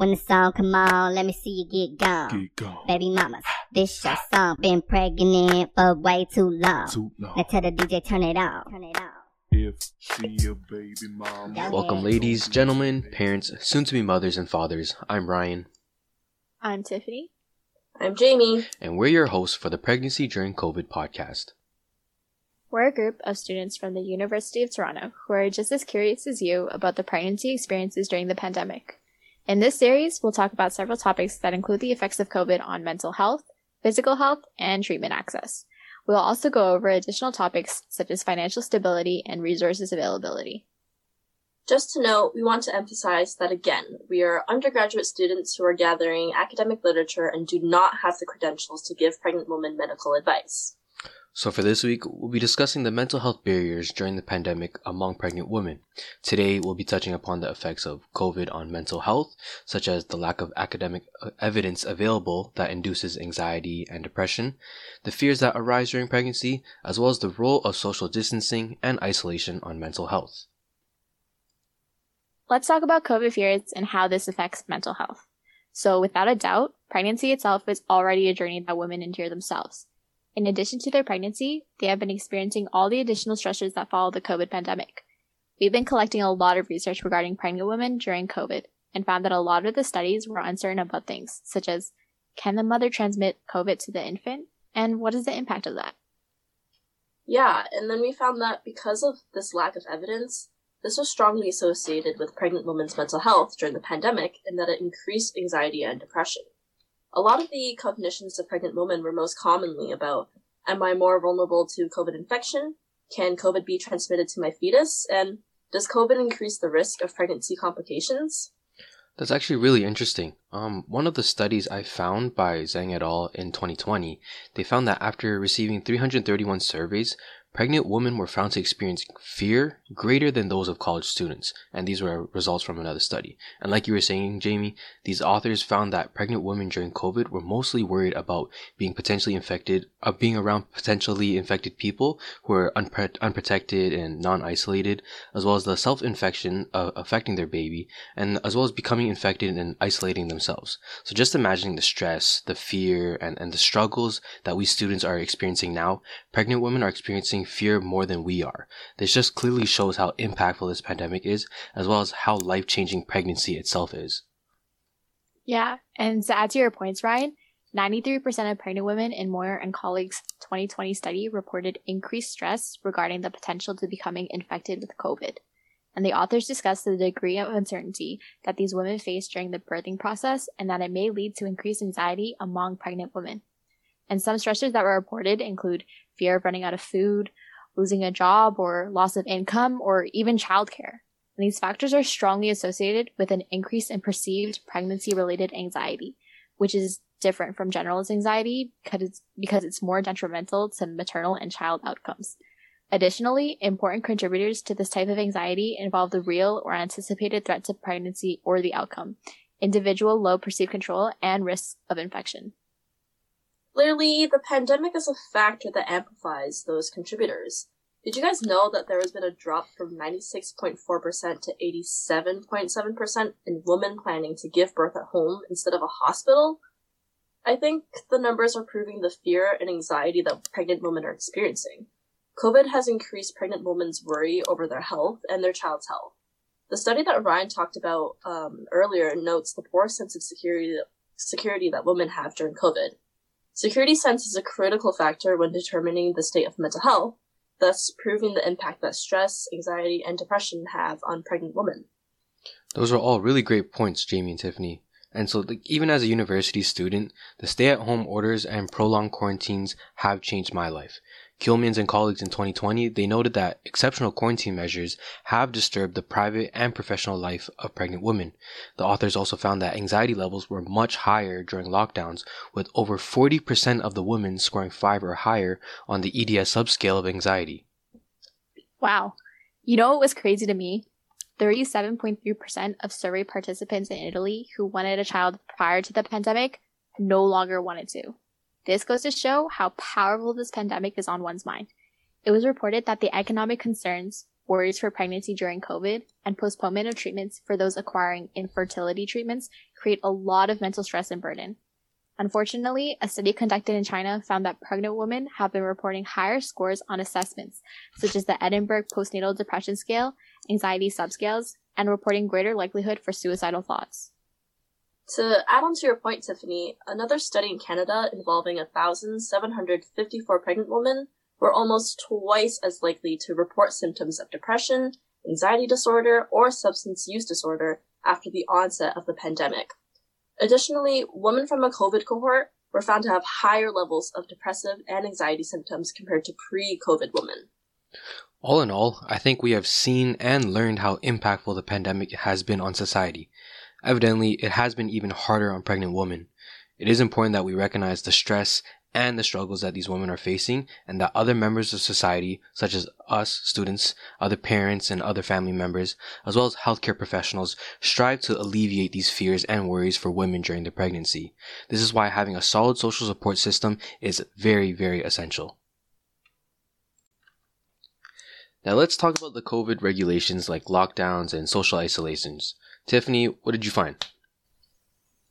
When the song come on, let me see you get gone. Get gone. Baby mamas, this your song. Been pregnant for way too long. Too long. Now tell the DJ turn it on. Turn it on. If she a baby mama. Welcome, ladies, gentlemen, parents, soon to be mothers and fathers. I'm Ryan, I'm Tiffany. I'm Jamie. and we're your hosts for the Pregnancy During COVID podcast. We're a group of students from the University of Toronto who are just as curious as you about the pregnancy experiences during the pandemic. In this series, we'll talk about several topics that include the effects of COVID on mental health, physical health, and treatment access. We'll also go over additional topics such as financial stability and resources availability. Just to note, we want to emphasize that again, we are undergraduate students who are gathering academic literature and do not have the credentials to give pregnant women medical advice. So, for this week, we'll be discussing the mental health barriers during the pandemic among pregnant women. Today, we'll be touching upon the effects of COVID on mental health, such as the lack of academic uh, evidence available that induces anxiety and depression, the fears that arise during pregnancy, as well as the role of social distancing and isolation on mental health. Let's talk about COVID fears and how this affects mental health. So, without a doubt, pregnancy itself is already a journey that women endure themselves. In addition to their pregnancy, they have been experiencing all the additional stressors that follow the COVID pandemic. We've been collecting a lot of research regarding pregnant women during COVID and found that a lot of the studies were uncertain about things, such as can the mother transmit COVID to the infant? And what is the impact of that? Yeah, and then we found that because of this lack of evidence, this was strongly associated with pregnant women's mental health during the pandemic and that it increased anxiety and depression. A lot of the cognitions of pregnant women were most commonly about Am I more vulnerable to COVID infection? Can COVID be transmitted to my fetus? And does COVID increase the risk of pregnancy complications? That's actually really interesting. Um, one of the studies I found by Zhang et al. in 2020, they found that after receiving 331 surveys, pregnant women were found to experience fear greater than those of college students, and these were results from another study. And like you were saying, Jamie, these authors found that pregnant women during COVID were mostly worried about being potentially infected, uh, being around potentially infected people who are unpre- unprotected and non-isolated, as well as the self-infection uh, affecting their baby, and as well as becoming infected and isolating themselves. So just imagining the stress, the fear, and, and the struggles that we students are experiencing now, pregnant women are experiencing fear more than we are. This just clearly shows how impactful this pandemic is, as well as how life-changing pregnancy itself is. Yeah, and to add to your points, Ryan, 93% of pregnant women in Moyer and colleagues' 2020 study reported increased stress regarding the potential to becoming infected with COVID. And the authors discussed the degree of uncertainty that these women face during the birthing process and that it may lead to increased anxiety among pregnant women. And some stressors that were reported include fear of running out of food, losing a job, or loss of income, or even childcare. And these factors are strongly associated with an increase in perceived pregnancy related anxiety, which is different from generalized anxiety because it's, because it's more detrimental to maternal and child outcomes. Additionally, important contributors to this type of anxiety involve the real or anticipated threat to pregnancy or the outcome, individual low perceived control, and risks of infection. Clearly, the pandemic is a factor that amplifies those contributors. Did you guys know that there has been a drop from 96.4% to 87.7% in women planning to give birth at home instead of a hospital? I think the numbers are proving the fear and anxiety that pregnant women are experiencing. COVID has increased pregnant women's worry over their health and their child's health. The study that Ryan talked about um, earlier notes the poor sense of security, security that women have during COVID. Security sense is a critical factor when determining the state of mental health, thus proving the impact that stress, anxiety, and depression have on pregnant women. Those are all really great points, Jamie and Tiffany. And so, like, even as a university student, the stay at home orders and prolonged quarantines have changed my life. Ceulemans and colleagues in 2020, they noted that exceptional quarantine measures have disturbed the private and professional life of pregnant women. The authors also found that anxiety levels were much higher during lockdowns, with over 40% of the women scoring 5 or higher on the EDS subscale of anxiety. Wow. You know what was crazy to me? 37.3% of survey participants in Italy who wanted a child prior to the pandemic no longer wanted to. This goes to show how powerful this pandemic is on one's mind. It was reported that the economic concerns, worries for pregnancy during COVID, and postponement of treatments for those acquiring infertility treatments create a lot of mental stress and burden. Unfortunately, a study conducted in China found that pregnant women have been reporting higher scores on assessments, such as the Edinburgh Postnatal Depression Scale, anxiety subscales, and reporting greater likelihood for suicidal thoughts. To add on to your point, Tiffany, another study in Canada involving 1,754 pregnant women were almost twice as likely to report symptoms of depression, anxiety disorder, or substance use disorder after the onset of the pandemic. Additionally, women from a COVID cohort were found to have higher levels of depressive and anxiety symptoms compared to pre COVID women. All in all, I think we have seen and learned how impactful the pandemic has been on society. Evidently, it has been even harder on pregnant women. It is important that we recognize the stress and the struggles that these women are facing and that other members of society, such as us, students, other parents, and other family members, as well as healthcare professionals, strive to alleviate these fears and worries for women during their pregnancy. This is why having a solid social support system is very, very essential. Now let's talk about the COVID regulations like lockdowns and social isolations. Tiffany, what did you find?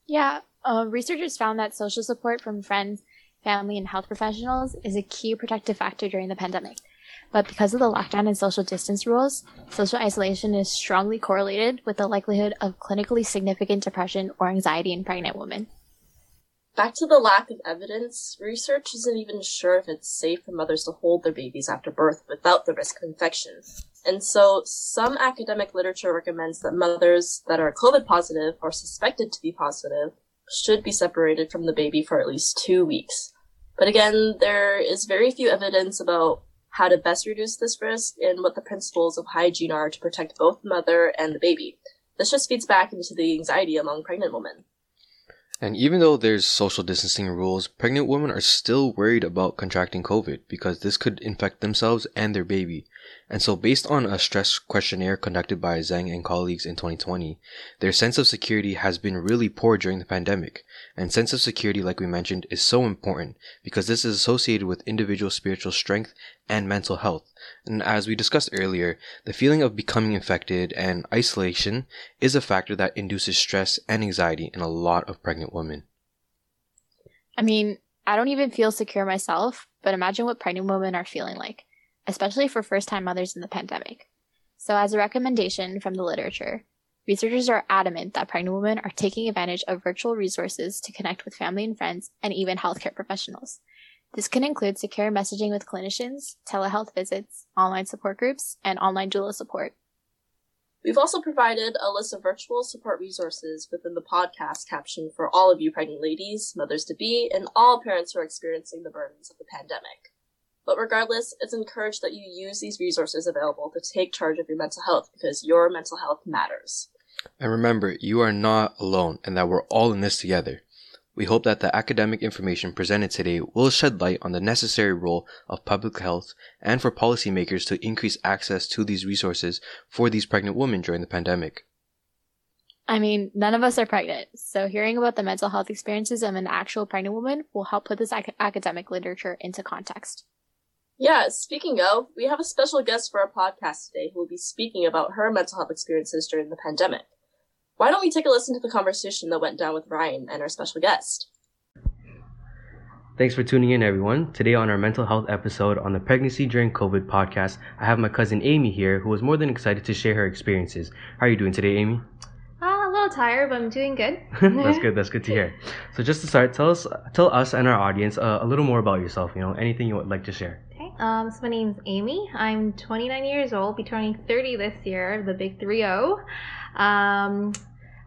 Yeah, uh, researchers found that social support from friends, family, and health professionals is a key protective factor during the pandemic. But because of the lockdown and social distance rules, social isolation is strongly correlated with the likelihood of clinically significant depression or anxiety in pregnant women. Back to the lack of evidence, research isn't even sure if it's safe for mothers to hold their babies after birth without the risk of infection. And so some academic literature recommends that mothers that are COVID positive or suspected to be positive should be separated from the baby for at least two weeks. But again, there is very few evidence about how to best reduce this risk and what the principles of hygiene are to protect both the mother and the baby. This just feeds back into the anxiety among pregnant women. And even though there's social distancing rules, pregnant women are still worried about contracting COVID because this could infect themselves and their baby. And so, based on a stress questionnaire conducted by Zhang and colleagues in 2020, their sense of security has been really poor during the pandemic. And sense of security, like we mentioned, is so important because this is associated with individual spiritual strength and mental health. And as we discussed earlier, the feeling of becoming infected and isolation is a factor that induces stress and anxiety in a lot of pregnant women. I mean, I don't even feel secure myself, but imagine what pregnant women are feeling like especially for first time mothers in the pandemic. So, as a recommendation from the literature, researchers are adamant that pregnant women are taking advantage of virtual resources to connect with family and friends and even healthcare professionals. This can include secure messaging with clinicians, telehealth visits, online support groups, and online doula support. We've also provided a list of virtual support resources within the podcast caption for all of you pregnant ladies, mothers to be, and all parents who are experiencing the burdens of the pandemic. But regardless, it's encouraged that you use these resources available to take charge of your mental health because your mental health matters. And remember, you are not alone and that we're all in this together. We hope that the academic information presented today will shed light on the necessary role of public health and for policymakers to increase access to these resources for these pregnant women during the pandemic. I mean, none of us are pregnant, so hearing about the mental health experiences of an actual pregnant woman will help put this ac- academic literature into context. Yeah, speaking of, we have a special guest for our podcast today who will be speaking about her mental health experiences during the pandemic. Why don't we take a listen to the conversation that went down with Ryan and our special guest? Thanks for tuning in, everyone. Today, on our mental health episode on the Pregnancy During COVID podcast, I have my cousin Amy here who is more than excited to share her experiences. How are you doing today, Amy? Uh, a little tired, but I'm doing good. that's good. That's good to hear. So, just to start, tell us, tell us and our audience uh, a little more about yourself. You know, anything you would like to share. Okay. Um, so my name's Amy. I'm 29 years old, be turning 30 this year, the big 3 0. Um,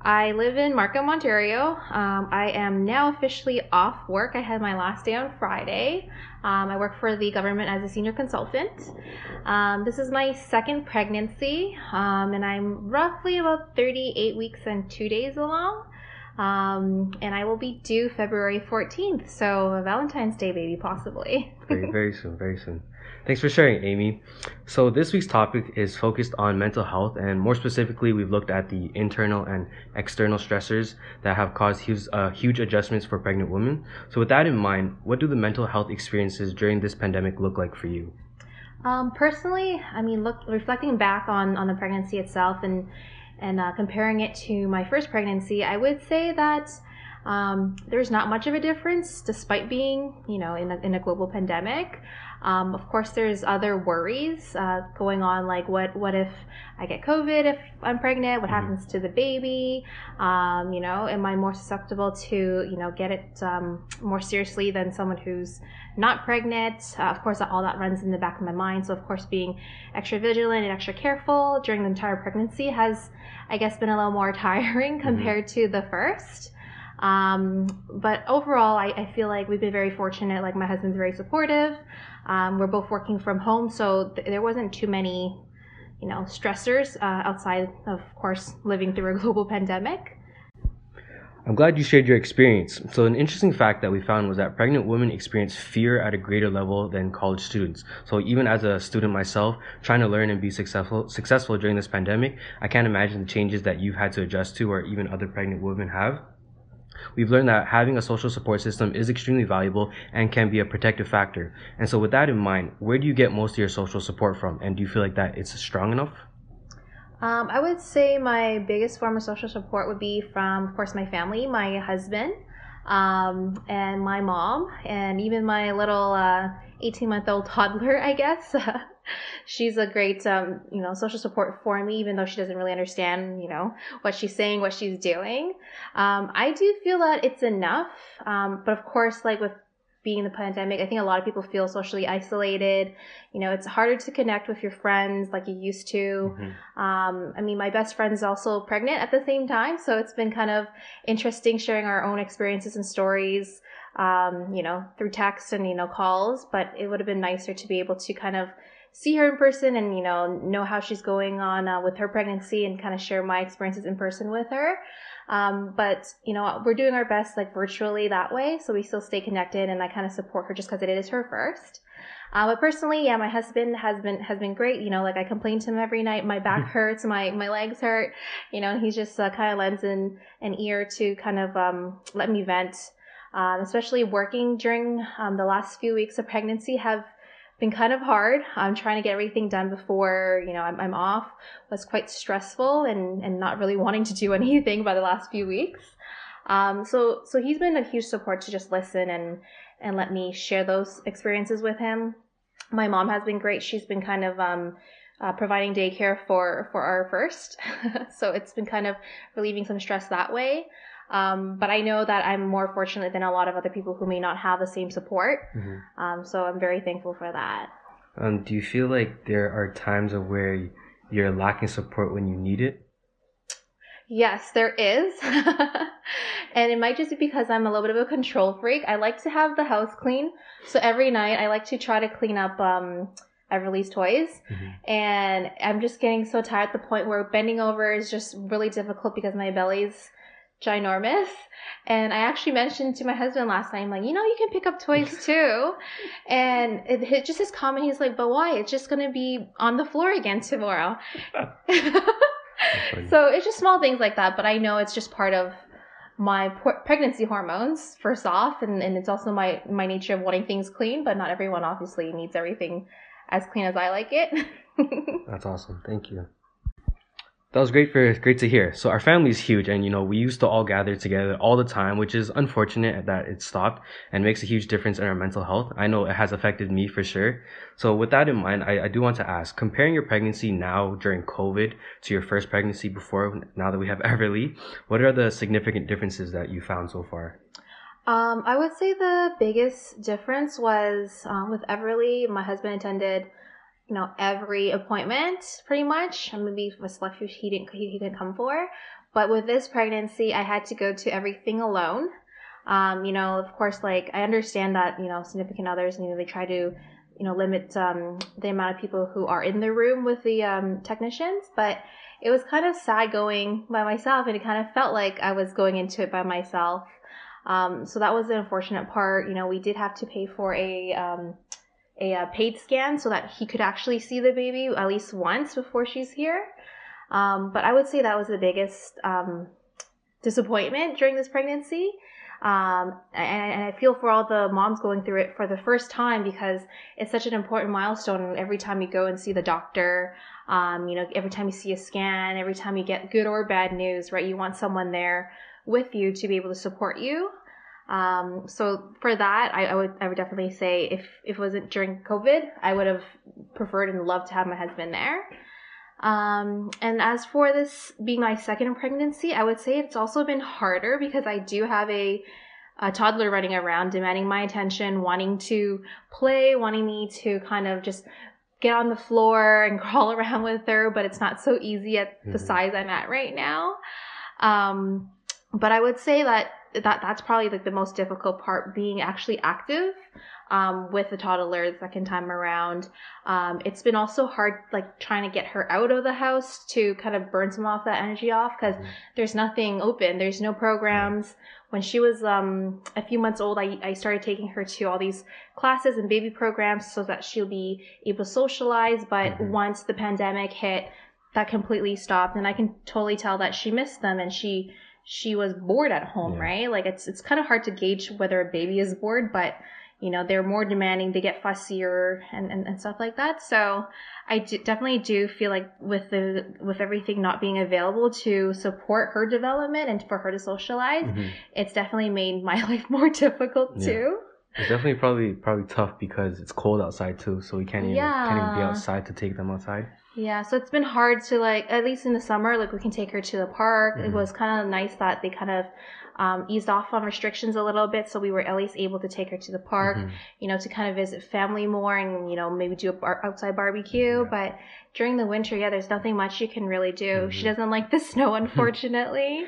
I live in Markham, Ontario. Um, I am now officially off work. I had my last day on Friday. Um, I work for the government as a senior consultant. Um, this is my second pregnancy, um, and I'm roughly about 38 weeks and two days along. Um, and I will be due February 14th, so a Valentine's Day baby, possibly. very, very soon, very soon. Thanks for sharing, Amy. So, this week's topic is focused on mental health, and more specifically, we've looked at the internal and external stressors that have caused huge, uh, huge adjustments for pregnant women. So, with that in mind, what do the mental health experiences during this pandemic look like for you? Um, personally, I mean, look, reflecting back on, on the pregnancy itself and and uh, comparing it to my first pregnancy, I would say that um, there's not much of a difference despite being, you know, in a, in a global pandemic. Um, of course, there's other worries uh, going on, like what what if I get COVID if I'm pregnant? What Mhm. happens to the baby? Um, you know, am I more susceptible to you know get it um, more seriously than someone who's not pregnant? Uh, of course, all that runs in the back of my mind. So, of course, being extra vigilant and extra careful during the entire pregnancy has, I guess, been a little more tiring compared to the first. Um, but overall, I, I feel like we've been very fortunate. Like my husband's very supportive. Um, we're both working from home, so th- there wasn't too many, you know, stressors uh, outside of course living through a global pandemic. I'm glad you shared your experience. So, an interesting fact that we found was that pregnant women experience fear at a greater level than college students. So, even as a student myself, trying to learn and be successful successful during this pandemic, I can't imagine the changes that you've had to adjust to, or even other pregnant women have. We've learned that having a social support system is extremely valuable and can be a protective factor. And so, with that in mind, where do you get most of your social support from? And do you feel like that it's strong enough? Um, I would say my biggest form of social support would be from, of course, my family, my husband, um, and my mom, and even my little 18 month old toddler, I guess. she's a great, um, you know, social support for me, even though she doesn't really understand, you know, what she's saying, what she's doing. Um, I do feel that it's enough. Um, but of course, like with being the pandemic, I think a lot of people feel socially isolated. You know, it's harder to connect with your friends like you used to. Um, I mean, my best friend is also pregnant at the same time, so it's been kind of interesting sharing our own experiences and stories, um, you know, through text and you know calls. But it would have been nicer to be able to kind of see her in person and you know know how she's going on uh, with her pregnancy and kind of share my experiences in person with her. Um, but you know, we're doing our best like virtually that way, so we still stay connected, and I kind of support her just because it is her first. Uh, but personally, yeah, my husband has been has been great. You know, like I complain to him every night. My back hurts, my my legs hurt. You know, and he's just uh, kind of lends an an ear to kind of um, let me vent. Um, especially working during um, the last few weeks of pregnancy have been kind of hard. I'm trying to get everything done before you know I'm, I'm off. Was quite stressful and and not really wanting to do anything by the last few weeks. Um, so so he's been a huge support to just listen and and let me share those experiences with him. My mom has been great. She's been kind of um, uh, providing daycare for for our first, so it's been kind of relieving some stress that way. Um, but I know that I'm more fortunate than a lot of other people who may not have the same support. Um, so I'm very thankful for that. Um, do you feel like there are times of where you're lacking support when you need it? Yes, there is. and it might just be because I'm a little bit of a control freak. I like to have the house clean. So every night I like to try to clean up um Everly's toys. Mhm. And I'm just getting so tired at the point where bending over is just really difficult because my belly's ginormous. And I actually mentioned to my husband last night, I'm like, you know, you can pick up toys too. and it, just his comment, he's like, but why? It's just going to be on the floor again tomorrow. so it's just small things like that. But I know it's just part of my pregnancy hormones, first off. And, and it's also my, my nature of wanting things clean. But not everyone obviously needs everything as clean as I like it. That's awesome. Thank you. That was great for great to hear. So our family is huge, and you know we used to all gather together all the time, which is unfortunate that it stopped and makes a huge difference in our mental health. I know it has affected me for sure. So with that in mind, I, I do want to ask: comparing your pregnancy now during COVID to your first pregnancy before, now that we have Everly, what are the significant differences that you found so far? Um, I would say the biggest difference was um, with Everly. My husband attended, you know, every appointment pretty much. Maybe a select few he didn't he, he didn't come for. But with this pregnancy, I had to go to everything alone. Um, you know, of course, like I understand that you know significant others, you know, they try to you know limit um, the amount of people who are in the room with the um, technicians, but it was kind of sad going by myself, and it kind of felt like I was going into it by myself. Um, so that was the unfortunate part. You know, we did have to pay for a um, a, uh paid scan so that he could actually see the baby at least once before she's here. Um, but I would say that was the biggest um, disappointment during this pregnancy. Um, and, and I feel for all the moms going through it for the first time because it's such an important milestone. Every time you go and see the doctor, um, you know, every time you see a scan, every time you get good or bad news, right? You want someone there with you to be able to support you. Um, so for that, I, I, would I would definitely say if, if it wasn't during COVID, I would have preferred and loved to have my husband there. Um, and as for this being my second pregnancy, I would say it's also been harder because I do have a, a toddler running around demanding my attention, wanting to play, wanting me to kind of just get on the floor and crawl around with her, but it's not so easy at the Mhm. size I'm at right now. Um, but I would say that that that's probably like the most difficult part being actually active um, with the toddler the second time around. Um, it's been also hard like trying to get her out of the house to kind of burn some off that energy off because Mhm. there's nothing open. There's no programs. When she was um, a few months old, I, I started taking her to all these classes and baby programs so that she'll be able to socialize. But Mhm. once the pandemic hit, that completely stopped, and I can totally tell that she missed them and she she was bored at home, Yeah. right? Like it's it's kind of hard to gauge whether a baby is bored, but you know they're more demanding, they get fussier and and, and stuff like that. So I do, definitely do feel like with the with everything not being available to support her development and for her to socialize, Mhm. it's definitely made my life more difficult Yeah. too. It's definitely probably probably tough because it's cold outside too, so we can't even can't even be outside to take them outside. Yeah, so it's been hard to like at least in the summer, like we can take her to the park. It Mhm. was kind of nice that they kind of um, eased off on restrictions a little bit, so we were at least able to take her to the park, Mhm. you know, to kind of visit family more and you know maybe do a bar- outside barbecue. Yeah. But during the winter, yeah, there's nothing much you can really do. She Mhm. doesn't like the snow, unfortunately.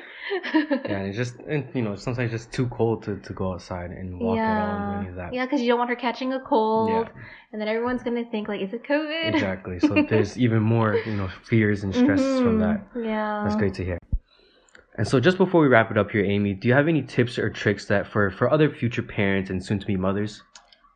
Yeah, and it's just and, you know sometimes it's just too cold to, to go outside and walk around or any of that. Yeah, because you don't want her catching a cold, Yeah. and then everyone's gonna think like, is it COVID? Exactly. So there's even more you know fears and stresses from that. Mhm, Yeah, That's great to hear. And so just before we wrap it up here, Amy, do you have any tips or tricks that for for other future parents and soon to be mothers?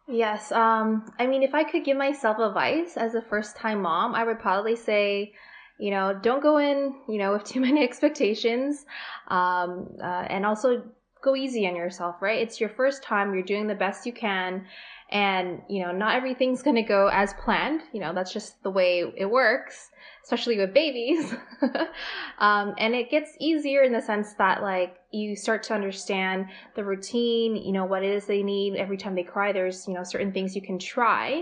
Yes. Um, I mean, if I could give myself advice as a first time mom, I would probably say, you know, don't go in, you know, with too many expectations. Um, uh, and also go easy on yourself, right? It's your first time, you're doing the best you can. And, you know, not everything's to go as planned. You know, that's just the way it works, especially with babies. um, and it gets easier in the sense that, like, you start to understand the routine, you know, what it is they need every time they cry. There's, you know, certain things you can try.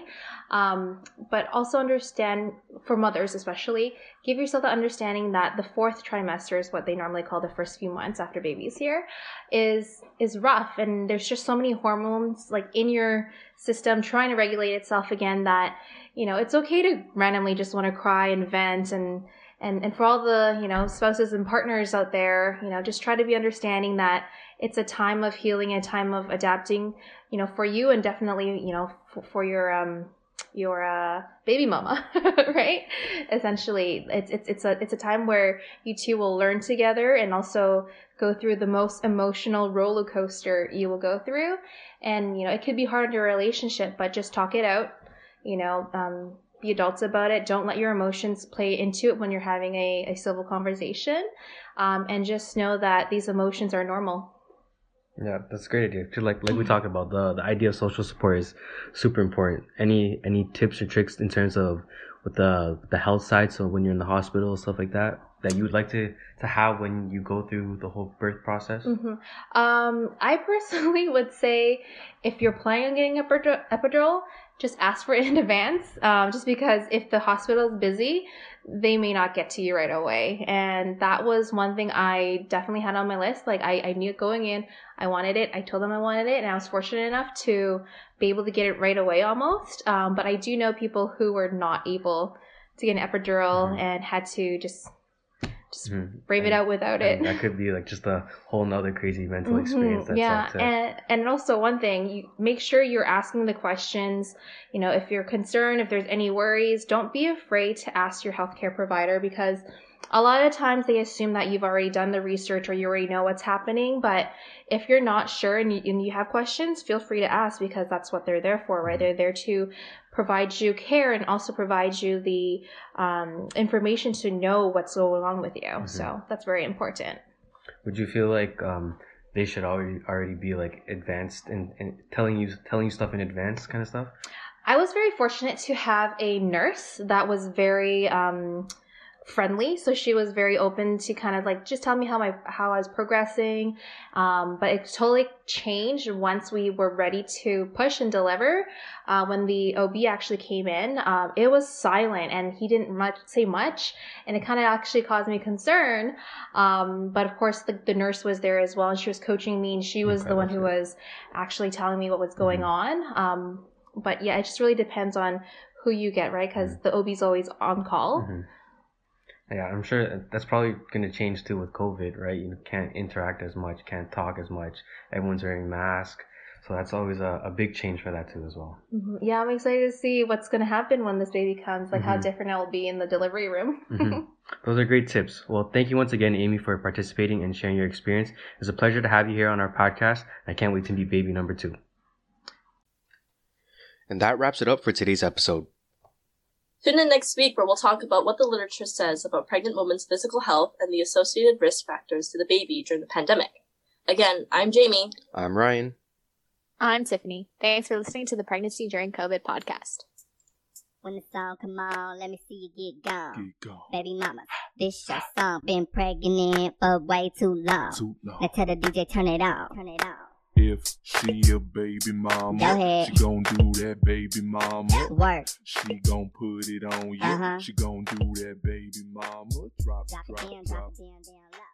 Um, but also understand, for mothers especially, give yourself the understanding that the fourth trimester is what they normally call the first few months after baby's here, is is rough. And there's just so many hormones like in your system trying to regulate itself again that, you know, it's okay to randomly just want to cry and vent and and and for all the you know spouses and partners out there you know just try to be understanding that it's a time of healing a time of adapting you know for you and definitely you know for, for your um your uh, baby mama right? Essentially it's, it's it's a it's a time where you two will learn together and also go through the most emotional roller coaster you will go through. And you know it could be hard in your relationship but just talk it out you know um, be adults about it. Don't let your emotions play into it when you're having a, a civil conversation. Um, and just know that these emotions are normal. Yeah, that's a great idea. 'Cause like like we talked about, the the idea of social support is super important. Any any tips or tricks in terms of with the the health side, so when you're in the hospital stuff like that, that you would like to to have when you go through the whole birth process? hmm Um, I personally would say if you're planning on getting epidural, epidural just ask for it in advance. Um, just because if the hospital is busy, they may not get to you right away. And that was one thing I definitely had on my list. Like I, I knew going in, I wanted it. I told them I wanted it, and I was fortunate enough to be able to get it right away almost. Um, but I do know people who were not able to get an epidural Mhm. and had to just just Mhm. brave it out without it. That could be like just a whole nother crazy mental Mhm, experience. That's yeah, and and also one thing, you make sure you're asking the questions. You know, if you're concerned, if there's any worries, don't be afraid to ask your healthcare provider because a lot of times they assume that you've already done the research or you already know what's happening. But if you're not sure and you, and you have questions, feel free to ask because that's what they're there for, right? Mhm. They're there to provide you care and also provide you the um, information to know what's going on with you. Mhm. So that's very important. Would you feel like um, they should already already be like advanced and, and telling you telling you stuff in advance kind of stuff? I was very fortunate to have a nurse that was very um, friendly so she was very open to kind of like just tell me how my how i was progressing um, but it totally changed once we were ready to push and deliver uh, when the ob actually came in um, it was silent and he didn't much say much and it kind of actually caused me concern um, but of course the, the nurse was there as well and she was coaching me and she was the one who was actually telling me what was going Mhm. on um, but yeah it just really depends on who you get right because the ob's always on call Mhm. Yeah, I'm sure that's probably going to change too with COVID, right? You can't interact as much, can't talk as much. Everyone's wearing masks. So that's always a, a big change for that too as well. Mhm. Yeah, I'm excited to see what's going to happen when this baby comes, like how Mhm. different it will be in the delivery room. Mhm. Those are great tips. Well, thank you once again, Amy, for participating and sharing your experience. It's a pleasure to have you here on our podcast. I can't wait to meet baby number two. And that wraps it up for today's episode. Tune in next week where we'll talk about what the literature says about pregnant women's physical health and the associated risk factors to the baby during the pandemic. Again, I'm Jamie. I'm Ryan. I'm Tiffany. Thanks for listening to the Pregnancy During COVID podcast. When the song come on, let me see you get gone. Get gone. Baby mama, this your song. Been pregnant for way too long. Too long. Now tell the DJ turn it off. Turn it off. If she a baby mama, she gon' do that baby mama. Work. She gon' put it on you. Uh-huh. She gon' do that baby mama. Drop, Drop it drop, down, drop. drop it down, down.